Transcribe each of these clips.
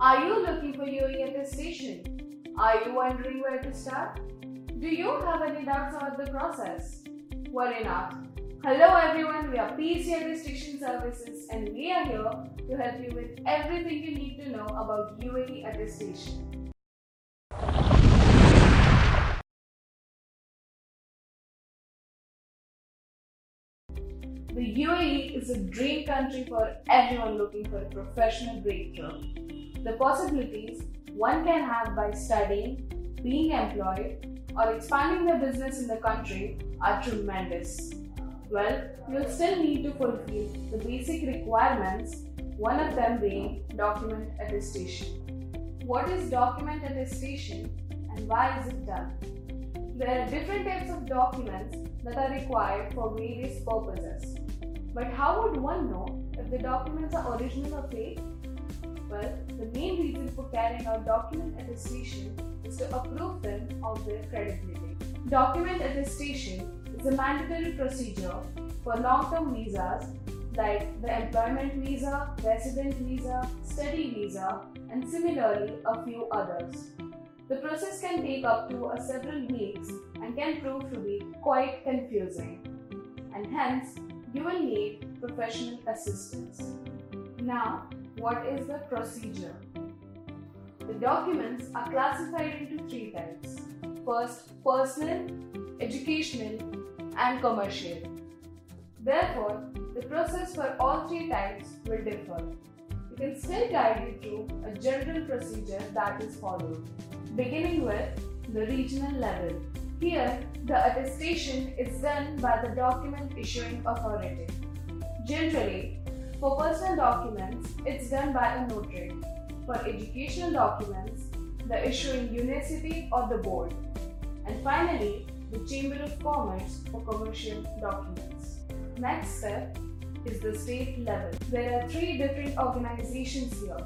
Are you looking for UAE attestation? Are you wondering where to start? Do you have any doubts about the process? Worry not. Hello everyone, we are PEC Attestation Services and we are here to help you with everything you need to know about UAE attestation. The UAE is a dream country for everyone looking for a professional breakthrough. The possibilities one can have by studying, being employed, or expanding their business in the country are tremendous. Well, you'll still need to fulfill the basic requirements, one of them being document attestation. What is document attestation and why is it done? There are different types of documents that are required for various purposes. But how would one know if the documents are original or fake? The main reason for carrying out document attestation is to approve them of their credibility. Document attestation is a mandatory procedure for long-term visas like the employment visa, resident visa, study visa, and similarly a few others. The process can take up to uh, several weeks and can prove to be quite confusing, and hence you will need professional assistance. Now, what is the procedure? The documents are classified into three types. First, personal, educational, and commercial. Therefore, the process for all three types will differ. We can still guide you through a general procedure that is followed, beginning with the regional level. Here, the attestation is done by the document issuing authority. Generally, for personal documents, it's done by a notary. For educational documents, the issuing university or the board. And finally, the Chamber of Commerce for commercial documents. Next step is the state level. There are three different organizations here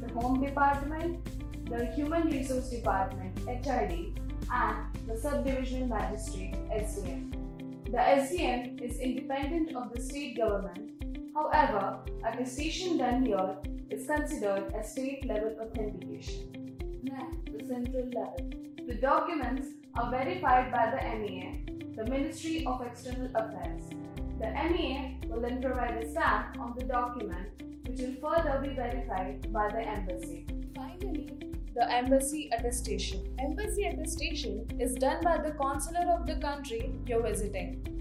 the Home Department, the Human Resource Department HRD, and the Subdivisional Magistrate SDM. The SDM is independent of the state government However, a attestation done here is considered a state level authentication. Next, the central level. The documents are verified by the MEA, the Ministry of External Affairs. The MEA will then provide a stamp on the document which will further be verified by the embassy. Finally, the embassy attestation. Embassy attestation is done by the consular of the country you're visiting.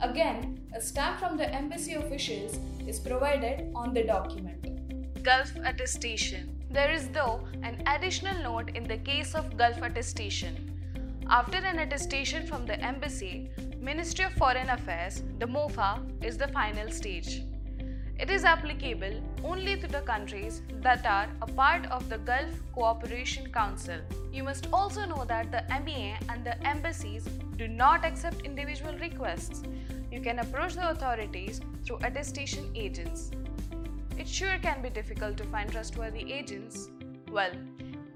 Again, a stamp from the embassy officials is provided on the document. Gulf attestation. There is, though, an additional note in the case of Gulf attestation. After an attestation from the embassy, Ministry of Foreign Affairs, the MOFA, is the final stage. It is applicable only to the countries that are a part of the Gulf Cooperation Council. You must also know that the MEA and the embassies do not accept individual requests. You can approach the authorities through attestation agents. It sure can be difficult to find trustworthy agents. Well,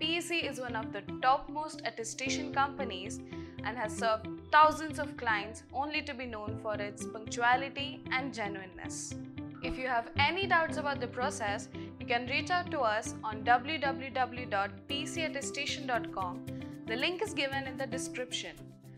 PEC is one of the topmost attestation companies and has served thousands of clients only to be known for its punctuality and genuineness. If you have any doubts about the process, you can reach out to us on www.pecattestation.com. The link is given in the description.